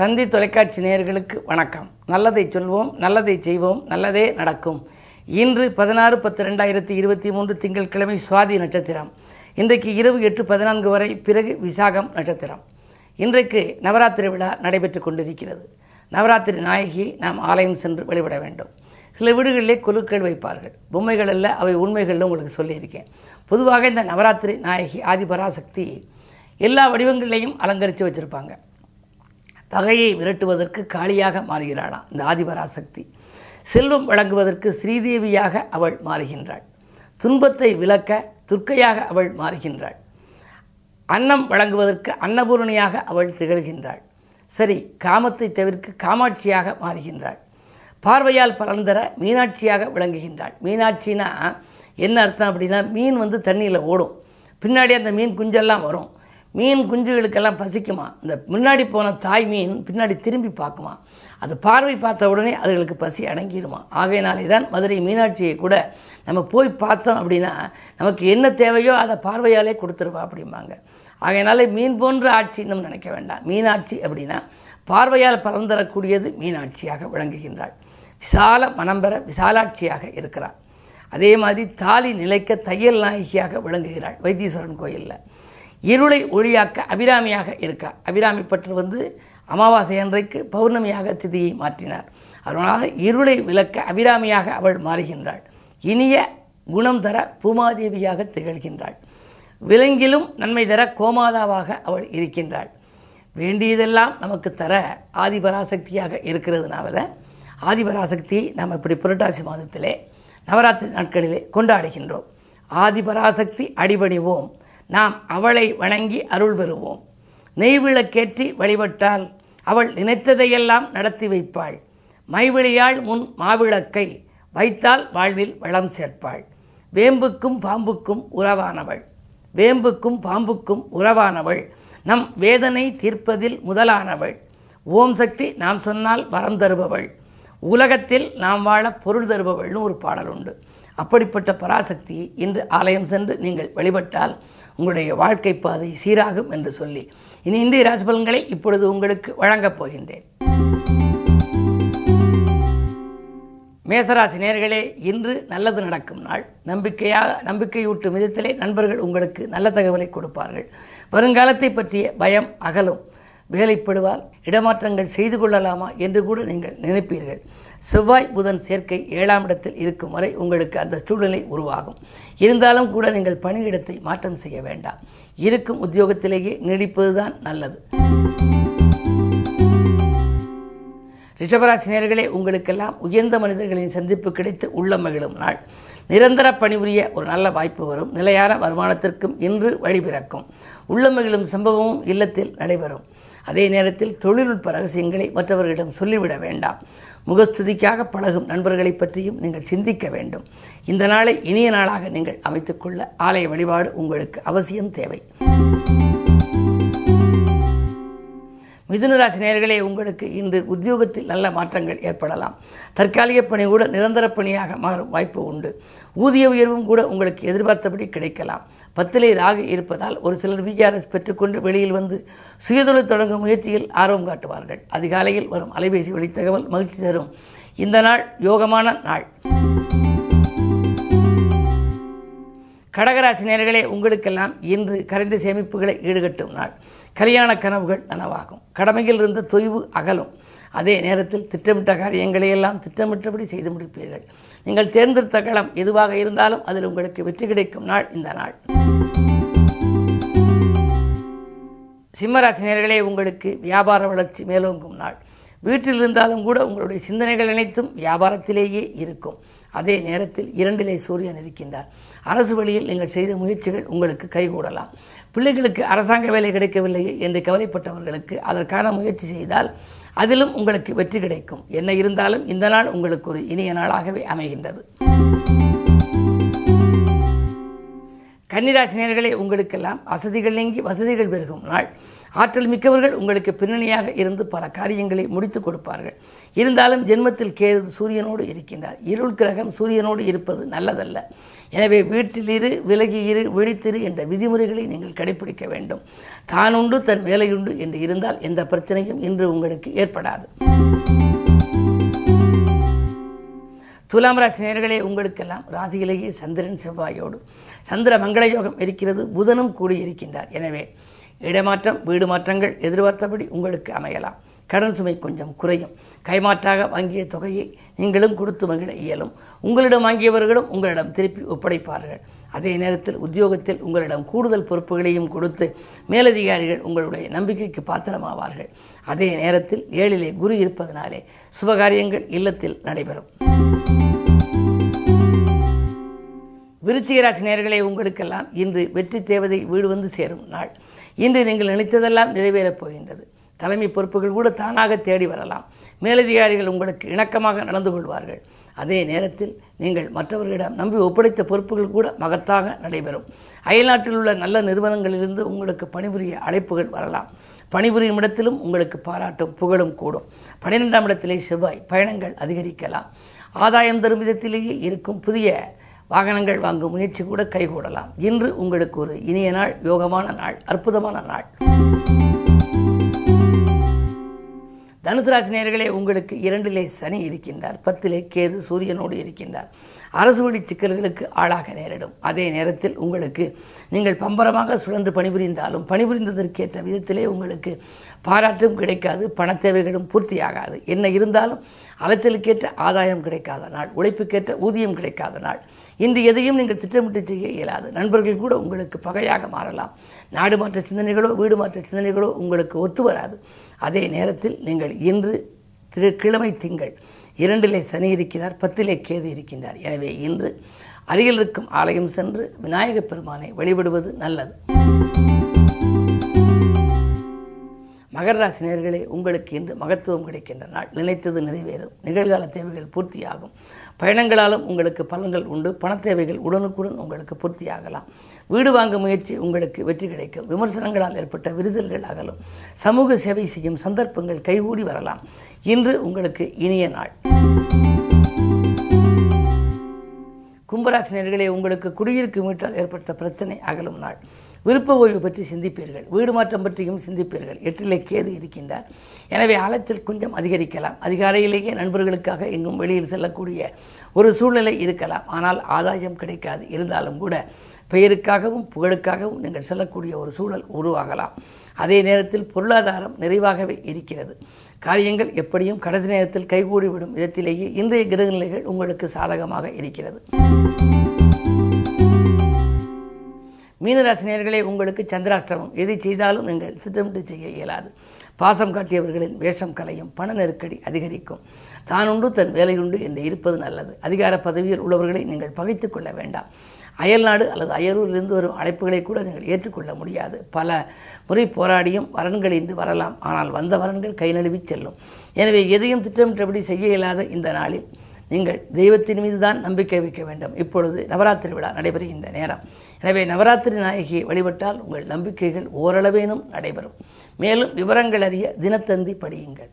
தந்தி தொலைக்காட்சி நேயர்களுக்கு வணக்கம். நல்லதை சொல்வோம் நல்லதை செய்வோம் நல்லதே நடக்கும். இன்று பதினாறு பத்து ரெண்டாயிரத்தி இருபத்தி மூன்று திங்கட்கிழமை சுவாதி நட்சத்திரம். இன்றைக்கு இரவு எட்டு பதினான்கு வரை பிறகு விசாகம் நட்சத்திரம். இன்றைக்கு நவராத்திரி விழா நடைபெற்று கொண்டிருக்கிறது. நவராத்திரி நாயகி நாம் ஆலயம் சென்று வழிபட வேண்டும். சில வீடுகளிலே குழுக்கள் வைப்பார்கள். பொம்மைகள் அல்ல அவை உண்மைகள்னு உங்களுக்கு சொல்லியிருக்கேன். பொதுவாக இந்த நவராத்திரி நாயகி ஆதிபராசக்தி எல்லா வடிவங்களையும் அலங்கரித்து வச்சுருப்பாங்க. பகையை விரட்டுவதற்கு காளியாக மாறுகிறாளாம் இந்த ஆதிபராசக்தி. செல்வம் வழங்குவதற்கு ஸ்ரீதேவியாக அவள் மாறுகின்றாள். துன்பத்தை விலக்க துர்க்கையாக அவள் மாறுகின்றாள். அன்னம் வழங்குவதற்கு அன்னபூரணியாக அவள் திகழ்கின்றாள். சரி காமத்தை தவிர்க்க காமாட்சியாக மாறுகின்றாள். பார்வையால் பலன் தர மீனாட்சியாக விளங்குகின்றாள். மீனாட்சினா என்ன அர்த்தம் அப்படின்னா மீன் வந்து தண்ணியில் ஓடும். பின்னாடி அந்த மீன் குஞ்செல்லாம் வரும். மீன் குஞ்சுகளுக்கெல்லாம் பசிக்குமா? இந்த முன்னாடி போன தாய் மீன் பின்னாடி திரும்பி பார்க்குமா? அது பார்வை பார்த்த உடனே அதுகளுக்கு பசி அடங்கிடுமா? ஆகையினாலே தான் மதுரை மீனாட்சியை கூட நம்ம போய் பார்த்தோம் அப்படின்னா நமக்கு என்ன தேவையோ அதை பார்வையாலே கொடுத்துருவா அப்படிம்பாங்க. ஆகையினாலே மீன் போன்ற ஆட்சி நம்ம நினைக்க வேண்டாம். மீனாட்சி அப்படின்னா பார்வையால் பலந்தரக்கூடியது மீனாட்சியாக விளங்குகின்றாள். விசால மனம்பெற விசாலாட்சியாக இருக்கிறாள். அதே மாதிரி தாலி நிலைக்க தையல் நாயகியாக விளங்குகிறாள் வைத்தீஸ்வரன் கோயிலில். இருளை ஒளியாக்க அபிராமியாக இருக்கார் அபிராமி பற்று வந்து அமாவாசை அன்றைக்கு பௌர்ணமியாக திதியை மாற்றினார். அதனால் இருளை விளக்க அபிராமியாக அவள் மாறுகின்றாள். இனிய குணம் தர பூமாதேவியாக திகழ்கின்றாள். விலங்கிலும் நன்மை தர கோமாதாவாக அவள் இருக்கின்றாள். வேண்டியதெல்லாம் நமக்கு தர ஆதிபராசக்தியாக இருக்கிறதுனால ஆதிபராசக்தியை நாம் இப்படி புரட்டாசி மாதத்திலே நவராத்திரி நாட்களிலே கொண்டாடுகின்றோம். ஆதிபராசக்தி அடிபணிவோம். நாம் அவளை வணங்கி அருள் பெறுவோம். நெய்விளக்கேற்றி வழிபட்டால் அவள் நினைத்ததையெல்லாம் நடத்தி வைப்பாள். மைவிழியாள் முன் மாவிளக்கை வைத்தால் வாழ்வில் வளம் சேர்ப்பாள். வேம்புக்கும் பாம்புக்கும் உறவானவள். வேம்புக்கும் பாம்புக்கும் உறவானவள். நம் வேதனை தீர்ப்பதில் முதலானவள். ஓம் சக்தி நாம் சொன்னால் வரம் தருபவள். உலகத்தில் நாம் வாழ பொருள் தருபவள்னு ஒரு பாடல் உண்டு. அப்படிப்பட்ட பராசக்தியை இன்று ஆலயம் சென்று நீங்கள் வழிபட்டால் உங்களுடைய வாழ்க்கை பாதை சீராகும் என்று சொல்லி. இனி இந்திய ராசி பலன்களை இப்பொழுது உங்களுக்கு வழங்கப் போகின்றேன். மேசராசி நேர்களே இன்று நல்லது நடக்கும் நாள். நம்பிக்கையாக நம்பிக்கையூட்டும் விதத்திலே நண்பர்கள் உங்களுக்கு நல்ல தகவலை கொடுப்பார்கள். வருங்காலத்தை பற்றிய பயம் அகலும். வேலைப்படுவார் இடமாற்றங்கள் செய்து கொள்ளலாமா என்று கூட நீங்கள் நினைப்பீர்கள். செவ்வாய் புதன் சேர்க்கை ஏழாம் இடத்தில் இருக்கும் வரை உங்களுக்கு அந்த சூழ்நிலை உருவாகும். இருந்தாலும் கூட நீங்கள் பணியிடத்தை மாற்றம் செய்ய வேண்டாம். இருக்கும் உத்தியோகத்திலேயே நீடிப்பதுதான் நல்லது. ரிஷபராசினியர்களே உங்களுக்கெல்லாம் உயர்ந்த மனிதர்களின் சந்திப்பு கிடைத்து உள்ள மகிழும் நாள். நிரந்தர பணிபுரிய ஒரு நல்ல வாய்ப்பு வரும். நிலையான வருமானத்திற்கும் இன்று வழிபிறக்கும் உள்ள மகிழும் சம்பவமும் இல்லத்தில் நடைபெறும். அதே நேரத்தில் தொழில்நுட்ப ரகசியங்களை மற்றவர்களிடம் சொல்லிவிட வேண்டாம். முகஸ்துதிக்காக பழகும் நண்பர்களை பற்றியும் நீங்கள் சிந்திக்க வேண்டும். இந்த நாளை இனிய நாளாக நீங்கள் அமைத்துக்கொள்ள ஆலய வழிபாடு உங்களுக்கு அவசியம் தேவை. மிதுனராசி நேர்களே உங்களுக்கு இன்று உத்தியோகத்தில் நல்ல மாற்றங்கள் ஏற்படலாம். தற்காலிக பணி கூட நிரந்தர பணியாக மாறும் வாய்ப்பு உண்டு. ஊதிய உயர்வும் கூட உங்களுக்கு எதிர்பார்த்தபடி கிடைக்கலாம். பத்திலே ராகு இருப்பதால் ஒரு சிலர் விஆர்எஸ் பெற்றுக்கொண்டு வெளியில் வந்து சுயதொழில் தொடங்கும் முயற்சியில் ஆர்வம் காட்டுவார்கள். அதிகாலையில் வரும் அலைபேசி வழி தகவல் மகிழ்ச்சி தரும். இந்த நாள் யோகமான நாள். கடகராசி நேர்களே உங்களுக்கெல்லாம் இன்று கரைந்த சேமிப்புகளை ஈடுகட்டும் நாள். கல்யாண கனவுகள் நனவாகும். கடமையில் இருந்த தொய்வு அகலும். அதே நேரத்தில் திட்டமிட்ட காரியங்களை எல்லாம் திட்டமிட்டபடி செய்து முடிப்பீர்கள். நீங்கள் தேர்ந்தெடுத்த களம் எதுவாக இருந்தாலும் அதில் உங்களுக்கு வெற்றி கிடைக்கும் நாள் இந்த நாள். சிம்மராசினியர்களே உங்களுக்கு வியாபார வளர்ச்சி மேலோங்கும் நாள். வீட்டில் இருந்தாலும் கூட உங்களுடைய சிந்தனைகள் அனைத்தும் வியாபாரத்திலேயே இருக்கும். அதே நேரத்தில் இரண்டிலே சூரியன் இருக்கின்றார். அரசு வழியில் நீங்கள் செய்த முயற்சிகள் உங்களுக்கு கைகூடலாம். பிள்ளைகளுக்கு அரசாங்க வேலை கிடைக்கவில்லை என்று கவலைப்பட்டவர்களுக்கு அதற்கான முயற்சி செய்தால் அதிலும் உங்களுக்கு வெற்றி கிடைக்கும். என்ன இருந்தாலும் இந்த நாள் உங்களுக்கு ஒரு இனிய நாளாகவே அமைகின்றது. கன்னிராசினியர்களே உங்களுக்கெல்லாம் வசதிகள் நீங்கி வசதிகள் பெருகும் நாள். ஆற்றல் மிக்கவர்கள் உங்களுக்கு பின்னணியாக இருந்து பல காரியங்களை முடித்து கொடுப்பார்கள். இருந்தாலும் ஜென்மத்தில் கேது சூரியனோடு இருக்கின்றார். இருள் கிரகம் சூரியனோடு இருப்பது நல்லதல்ல. எனவே வீட்டிலிரு விலகியிரு விழித்திரு என்ற விதிமுறைகளை நீங்கள் கடைபிடிக்க வேண்டும். தானுண்டு தன் வேலையுண்டு என்று இருந்தால் எந்த பிரச்சனையும் இன்று உங்களுக்கு ஏற்படாது. துலாம் ராசி நேர்களே உங்களுக்கெல்லாம் ராசியிலேயே சந்திரன் செவ்வாயோடு. சந்திர மங்கள யோகம் இருக்கிறது. புதனும் கூடியிருக்கின்றார் எனவே இடமாற்றம் வீடு மாற்றங்கள் எதிர்பார்த்தபடி உங்களுக்கு அமையலாம். கடன் சுமை கொஞ்சம் குறையும். கைமாற்றாக வாங்கிய தொகையை நீங்களும் கொடுத்து மகிழ இயலும். உங்களிடம் வாங்கியவர்களும் உங்களிடம் திருப்பி ஒப்படைப்பார்கள். அதே நேரத்தில் உத்தியோகத்தில் உங்களிடம் கூடுதல் பொறுப்புகளையும் கொடுத்து மேலதிகாரிகள் உங்களுடைய நம்பிக்கைக்கு பாத்திரமாவார்கள். அதே நேரத்தில் ஏழிலே குரு இருப்பதனாலே சுபகாரியங்கள் இல்லத்தில் நடைபெறும். விருச்சிகராசி ராசி உங்களுக்கெல்லாம் இன்று வெற்றி தேவதை வீடு வந்து சேரும் நாள். இன்று நீங்கள் நினைத்ததெல்லாம் நிறைவேறப் போகின்றது. தலைமை பொறுப்புகள் கூட தானாக தேடி வரலாம். மேலதிகாரிகள் உங்களுக்கு இணக்கமாக நடந்து கொள்வார்கள். அதே நேரத்தில் நீங்கள் மற்றவர்களிடம் நம்பி ஒப்படைத்த பொறுப்புகள் கூட மகத்தாக நடைபெறும். அயல்நாட்டில் உள்ள நல்ல நிறுவனங்களிலிருந்து உங்களுக்கு பணிபுரிய அழைப்புகள் வரலாம். பணிபுரியும் இடத்திலும் உங்களுக்கு பாராட்டும் புகழும் கூடும். பன்னிரெண்டாம் இடத்திலே செவ்வாய் பயணங்கள் அதிகரிக்கலாம். ஆதாயம் தரும் விதத்திலேயே இருக்கும் புதிய வாகனங்கள் வாங்கும் முயற்சி கூட கைகூடலாம். இன்று உங்களுக்கு ஒரு இனிய நாள் யோகமான நாள் அற்புதமான நாள். தனுசு ராசி நேர்களே உங்களுக்கு இரண்டிலே சனி இருக்கின்றார். பத்திலே கேது சூரியனோடு இருக்கின்றார். அரசு வழி சிக்கல்களுக்கு ஆளாக நேரிடும். அதே நேரத்தில் உங்களுக்கு நீங்கள் பம்பரமாக சுழன்று பணிபுரிந்தாலும் பணிபுரிந்ததற்கேற்ற விதத்திலே உங்களுக்கு பாராட்டும் கிடைக்காது பண தேவைகளும் பூர்த்தியாகாது. என்ன இருந்தாலும் அலைச்சலுக்கேற்ற ஆதாயம் கிடைக்காத நாள் உழைப்புக்கேற்ற ஊதியம் கிடைக்காத நாள். இன்று எதையும் நீங்கள் திட்டமிட்டு செய்ய இயலாது. நண்பர்கள் கூட உங்களுக்கு பகையாக மாறலாம். நாடு மாற்ற சிந்தனைகளோ வீடு மாற்ற சிந்தனைகளோ உங்களுக்கு ஒத்து வராது. அதே நேரத்தில் நீங்கள் இன்று திரு கிழமை திங்கள் இரண்டிலே சனி இருக்கிறார் பத்திலே கேது இருக்கின்றார். எனவே இன்று அருகில் இருக்கும் ஆலயம் சென்று விநாயகப் பெருமானை வழிபடுவது நல்லது. மகர ராசி நேர்களே உங்களுக்கு இன்று மகத்துவம் கிடைக்கின்ற நாள். நினைத்தது நிறைவேறும். நிகழ்கால தேவைகள் பூர்த்தியாகும். பயணங்களாலும் உங்களுக்கு பலன்கள் உண்டு. பணத் தேவைகள் உடனுக்குடன் உங்களுக்கு பூர்த்தியாகலாம். வீடு வாங்க முயற்சி உங்களுக்கு வெற்றி கிடைக்கும். விமர்சனங்களால் ஏற்பட்ட விரிசல்கள் அகலும். சமூக சேவை செய்யும் சந்தர்ப்பங்கள் கைகூடி வரலாம். இன்று உங்களுக்கு இனிய நாள். கும்பராசினியர்களே உங்களுக்கு குடியிருக்கும் வீட்டால் ஏற்பட்ட பிரச்சனை அகலும் நாள். விருப்ப ஓய்வு பற்றி சிந்திப்பீர்கள். வீடு மாற்றம் பற்றியும் சிந்திப்பீர்கள். எட்டிலே கேது இருக்கின்றார். எனவே அலைச்சல் கொஞ்சம் அதிகரிக்கலாம். அதிகாலையிலேயே நண்பர்களுக்காக எங்கும் வெளியில் செல்லக்கூடிய ஒரு சூழ்நிலை இருக்கலாம். ஆனால் ஆதாயம் கிடைக்காது. இருந்தாலும் கூட பெயருக்காகவும் புகழுக்காகவும் நீங்கள் செல்லக்கூடிய ஒரு சூழல் உருவாகலாம். அதே நேரத்தில் பொருளாதாரம் நிறைவாகவே இருக்கிறது. காரியங்கள் எப்படியும் கடைசி நேரத்தில் கைகூடிவிடும் விதத்திலேயே இன்றைய கிரகநிலைகள் உங்களுக்கு சாதகமாக இருக்கிறது. மீனராசினியர்களே உங்களுக்கு சந்திராஷ்டிரமம் எதை செய்தாலும் நீங்கள் திட்டமிட்டு செய்ய இயலாது. பாசம் காட்டியவர்களின் வேஷம் கலையும் பண நெருக்கடி அதிகரிக்கும். தானுண்டு தன் வேலையுண்டு என்று இருப்பது நல்லது. அதிகார பதவியில் உள்ளவர்களை நீங்கள் பகைத்து கொள்ள வேண்டாம். அயல்நாடு அல்லது அயலூரிலிருந்து வரும் அழைப்புகளை கூட நீங்கள் ஏற்றுக்கொள்ள முடியாது. பல முறை போராடியும் வரன்கள் இன்று வரலாம். ஆனால் வந்த வரன்கள் கை நழுவி செல்லும். எனவே எதையும் திட்டமிட்டபடி செய்ய இயலாத இந்த நாளில் நீங்கள் தெய்வத்தின் மீது தான் நம்பிக்கை வைக்க வேண்டும். இப்பொழுது நவராத்திரி விழா நடைபெறுகின்ற நேரம். எனவே நவராத்திரி நாயகியை வழிபட்டால் உங்கள் நம்பிக்கைகள் ஓரளவேனும் நடைபெறும். மேலும் விவரங்கள் அறிய தினத்தந்தி படியுங்கள்.